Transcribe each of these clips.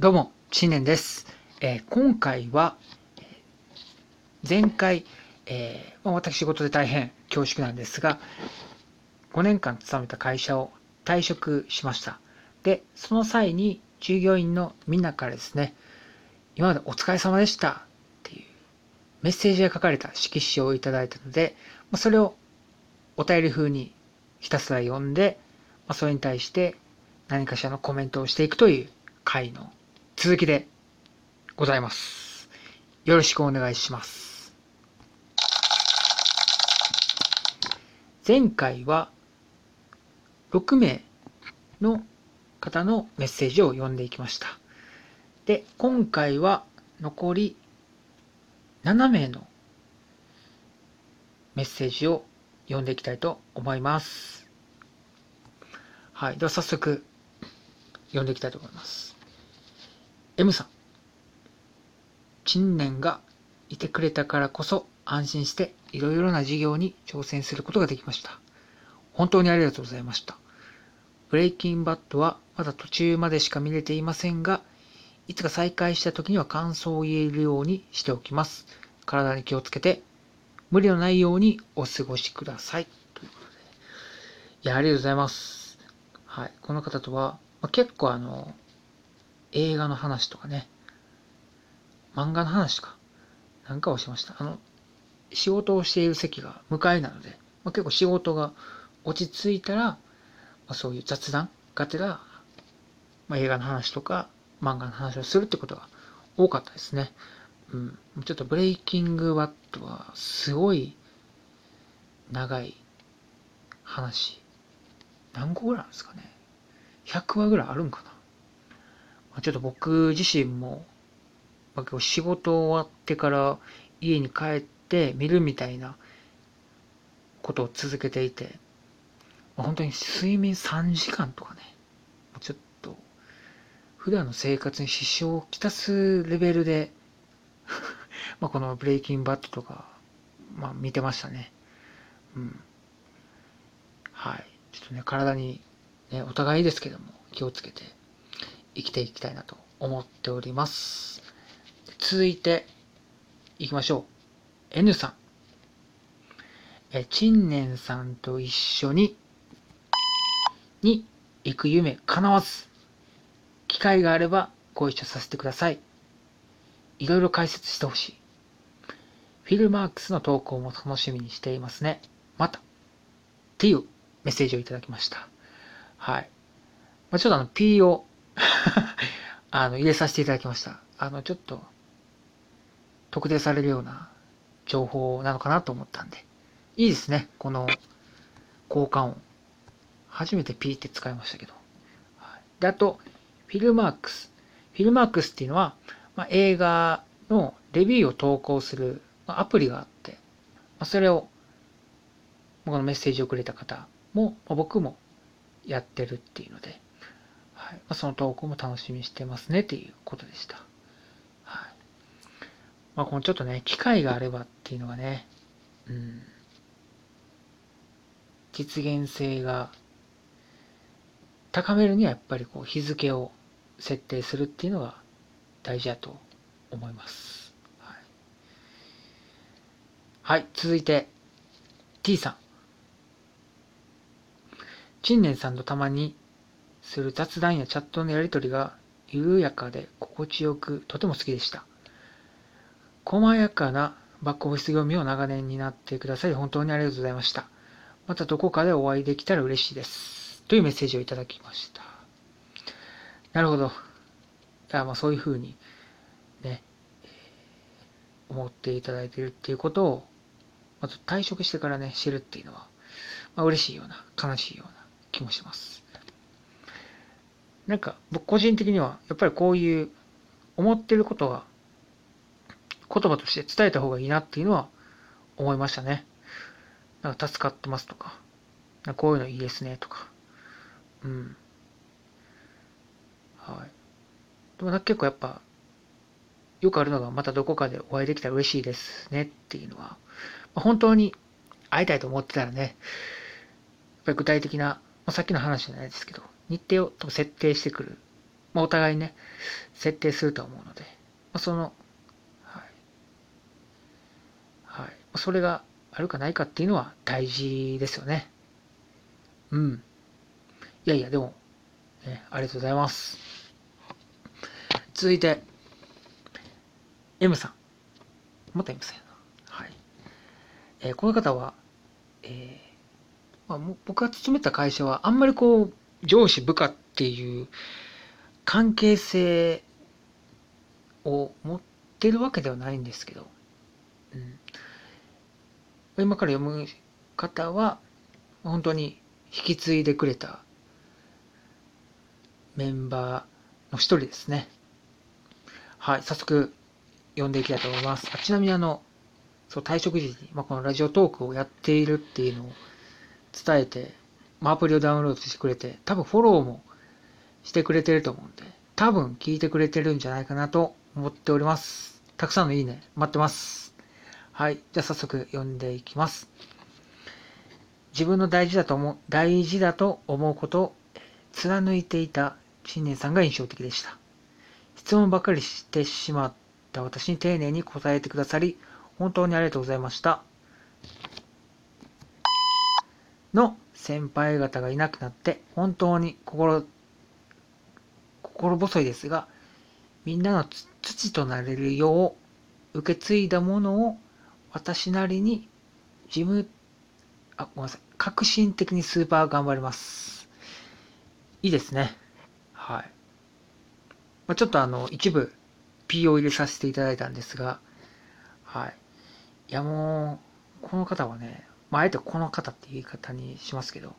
どうも、新年です。えー今回は、前回、えー私仕事で大変恐縮なんですが、5年間勤めた会社を退職しました。で、その際に従業員のみんなからですね、今までお疲れ様でしたっていうメッセージが書かれた色紙をいただいたので、それをお便り風にひたすら読んで、それに対して何かしらのコメントをしていくという回の続きでございます。よろしくお願いします。前回は6名の方のメッセージを読んでいきました。で、今回は残り7名のメッセージを読んでいきたいと思います。はい。では早速読んでいきたいと思います。M さん。陳年がいてくれたからこそ安心していろいろな事業に挑戦することができました。本当にありがとうございました。ブレイキンバットはまだ途中までしか見れていませんが、いつか再開した時には感想を言えるようにしておきます。体に気をつけて、無理のないようにお過ごしください。ということで。いや、ありがとうございます。はい。この方とは、まあ、結構あの、映画の話とかね、漫画の話とか、なんかをしました。あの、仕事をしている席が向かいなので、まあ、結構仕事が落ち着いたら、まあ、そういう雑談がてら、まあ、映画の話とか漫画の話をするってことが多かったですね。うん。ちょっとブレイキングバットはすごい長い話。何個ぐらいあるんですかね。100話ぐらいあるんかな。ちょっと僕自身も、まあ、仕事終わってから家に帰って見るみたいなことを続けていて、まあ本当に睡眠3時間とかね、ちょっと普段の生活に支障をきたすレベルで まあこのブレイキンバットとか、まあ見てましたね。うん。はい。ちょっとね、体に、ね、お互いですけども、気をつけて生きていきたいなと思っております。続いて、いきましょう。N さん。え、陳年さんと一緒に、に行く夢叶わず。機会があればご一緒させてください。いろいろ解説してほしい。フィルマークスの投稿も楽しみにしていますね。また。っていうメッセージをいただきました。はい。まあ、ちょっとあの P を あの入れさせていただきました。あの、ちょっと特定されるような情報なのかなと思ったんで。いいですね。この交換音。初めて P って使いましたけど。で、あと、フィルマークス。フィルマークスっていうのは、まあ、映画のレビューを投稿するまアプリがあって、まあ、それを、このメッセージをくれた方も、まあ、僕もやってるっていうので、はいまあ、その投稿も楽しみにしてますねっていうことでした。はいまあ、このちょっとね、機会があればっていうのがね、うん、実現性が高めるにはやっぱりこう日付を設定するっていうのが大事だと思います。はい、はい、続いて T さん。陳年さんとたまにする雑談やチャットのやりとりが緩やかで心地よくとても好きでした。細やかなバックオフィス読みを長年になってくださり本当にありがとうございました。またどこかでお会いできたら嬉しいです。というメッセージをいただきました。なるほど。あまあそういうふうにね、思っていただいているっていうことを、まず退職してからね、知るっていうのは、まあ、嬉しいような、悲しいような気もします。なんか、僕個人的には、やっぱりこういう、思ってることが、言葉として伝えた方がいいなっていうのは思いましたね。なんか助かってますとか、なんかこういうのいいですねとか。うん。はい。でもなんか結構やっぱ、よくあるのが、またどこかでお会いできたら嬉しいですねっていうのは、まあ、本当に会いたいと思ってたらね、やっぱり具体的な、まあ、さっきの話じゃないですけど、日程を多分設定してくる、まあ、お互いね、設定すると思うので、まあ、その、はい。はい。それがあるかないかっていうのは大事ですよね。うん。いやいや、でも、ね、ありがとうございます。続いて、M さん。また M さん。はい。えー、この方は、えー、まあ、僕が勤めた会社は、あんまりこう、上司部下っていう関係性を持ってるわけではないんですけど、うん、今から読む方は本当に引き継いでくれたメンバーの一人ですね。はい、早速読んでいきたいと思います。あちなみにあの、そう退職時に、まあ、このラジオトークをやっているっていうのを伝えて、まあ、アプリをダウンロードしてくれて、多分フォローもしてくれてると思うんで、多分聞いてくれてるんじゃないかなと思っております。たくさんのいいね、待ってます。はい。じゃあ早速読んでいきます。自分の大事だと思う、大事だと思うことを貫いていた新年さんが印象的でした。質問ばかりしてしまった私に丁寧に答えてくださり、本当にありがとうございました。の先輩方がいなくなって本当に心心細いですがみんなの土となれるよう受け継いだものを私なりに事務、あ、ごめんなさい。革新的にスーパー頑張ります。いいですね。はい。まあ、ちょっとあの、一部 P を入れさせていただいたんですが、はい。いやもう、この方はね、まあ、あえてこの方っていう言い方にしますけど、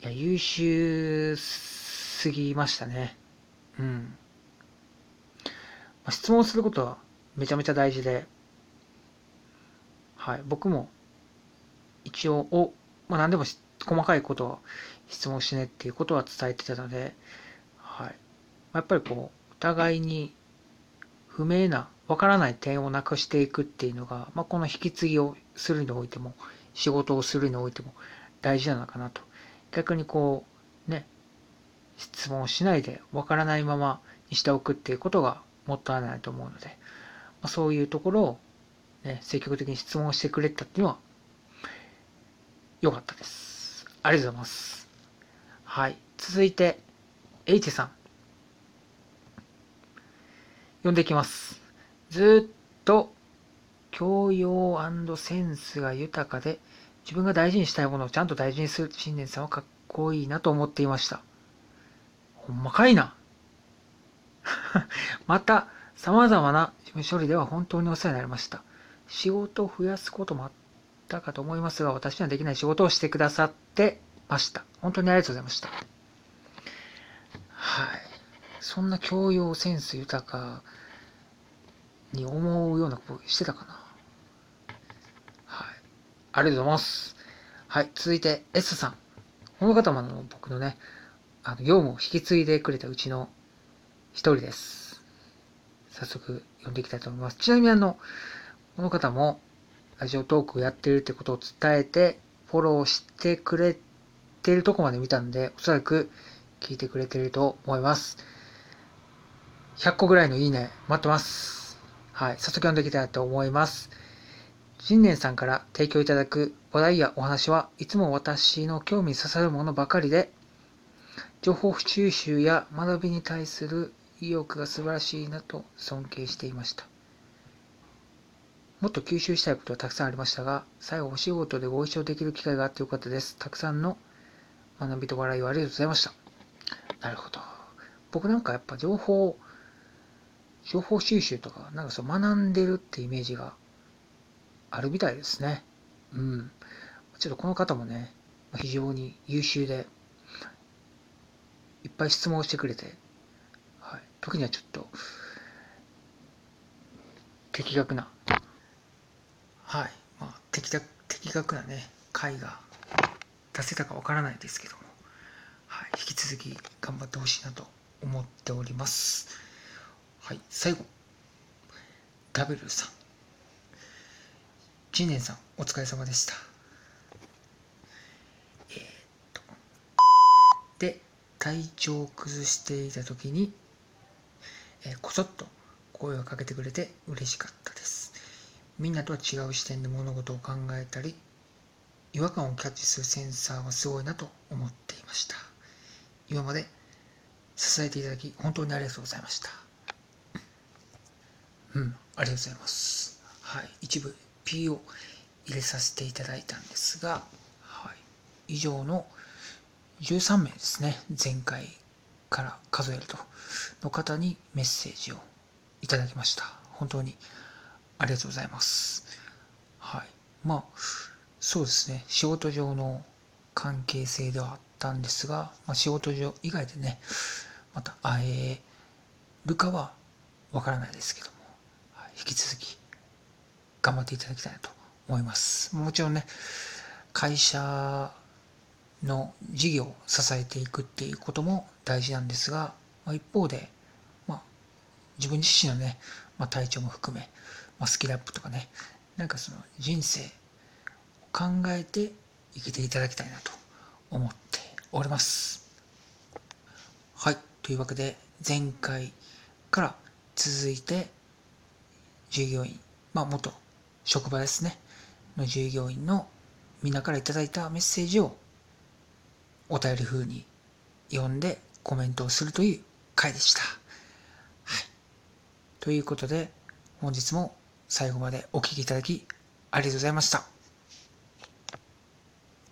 いや、優秀すぎましたね。うん。まあ、質問することはめちゃめちゃ大事で、はい、僕も一応お、まあ、何でも細かいことは質問しねっていうことは伝えてたので、はい、やっぱりこうお互いに不明なわからない点をなくしていくっていうのが、まあ、この引き継ぎをするにおいても仕事をするにおいても大事なのかなと逆にこうね質問をしないでわからないままにしておくっていうことがもったいないと思うので、ま、そういうところをね、積極的に質問してくれたっていうのは、良かったです。ありがとうございます。はい。続いて、H さん。読んでいきます。ずっと教養センスが豊かで、自分が大事にしたいものをちゃんと大事にする信念さんはかっこいいなと思っていました。ほんまかいな。また、様々な事務処理では本当にお世話になりました。仕事を増やすこともあったかと思いますが、私にはできない仕事をしてくださってました。本当にありがとうございました。はい。そんな教養センス豊かに思うようなことしてたかな。ありがとうございます。はい。続いて S さん。この方もあの僕のね、あの、業務を引き継いでくれたうちの一人です。早速読んでいきたいと思います。ちなみにあの、この方もラジオトークをやってるってことを伝えて、フォローしてくれてるとこまで見たんで、おそらく聞いてくれてると思います。100個ぐらいのいいね、待ってます。はい、早速読んでいきたいと思います。新年さんから提供いただく話題やお話はいつも私の興味に刺さるものばかりで、情報収集や学びに対する意欲が素晴らしいなと尊敬していました。もっと吸収したいことはたくさんありましたが、最後お仕事でご一緒できる機会があってよかったです。たくさんの学びと笑いをありがとうございました。なるほど。僕なんかやっぱ情報、情報収集とか、なんかそう学んでるってイメージがあるみたいですね。うん。ちょっとこの方もね、非常に優秀で、いっぱい質問をしてくれて、はい、時にはちょっと、的確なはい、まあ、的的確なね回が出せたかわからないですけども、はい、引き続き頑張ってほしいなと思っております。はい。最後。ダブルさん。知念さんお疲れ様でしたえー、っとで体調を崩していた時にえー、こそっと声をかけてくれて嬉しかったです。みんなとは違う視点で物事を考えたり、違和感をキャッチするセンサーはすごいなと思っていました。今まで支えていただき、本当にありがとうございました。うん、ありがとうございます。はい、一部 P を入れさせていただいたんですが、はい、以上の13名ですね、前回から数えると、の方にメッセージをいただきました。本当にありがとうございます。はい。まあ、そうですね、仕事上の関係性ではあったんですが、まあ、仕事上以外でね、また会えるかはわからないですけども、はい、引き続き頑張っていただきたいなと思います。もちろんね、会社の事業を支えていくっていうことも大事なんですが、まあ、一方で、まあ、自分自身のね、まあ、体調も含め、まあ、スキルアップとかね、なんかその人生を考えて生きていただきたいなと思っております。はい。というわけで、前回から続いて、従業員、まあ、元職場ですね、の従業員のみんなからいただいたメッセージをお便り風に読んでコメントをするという回でした。はい。ということで、本日も最後までお聴きいただきありがとうございました。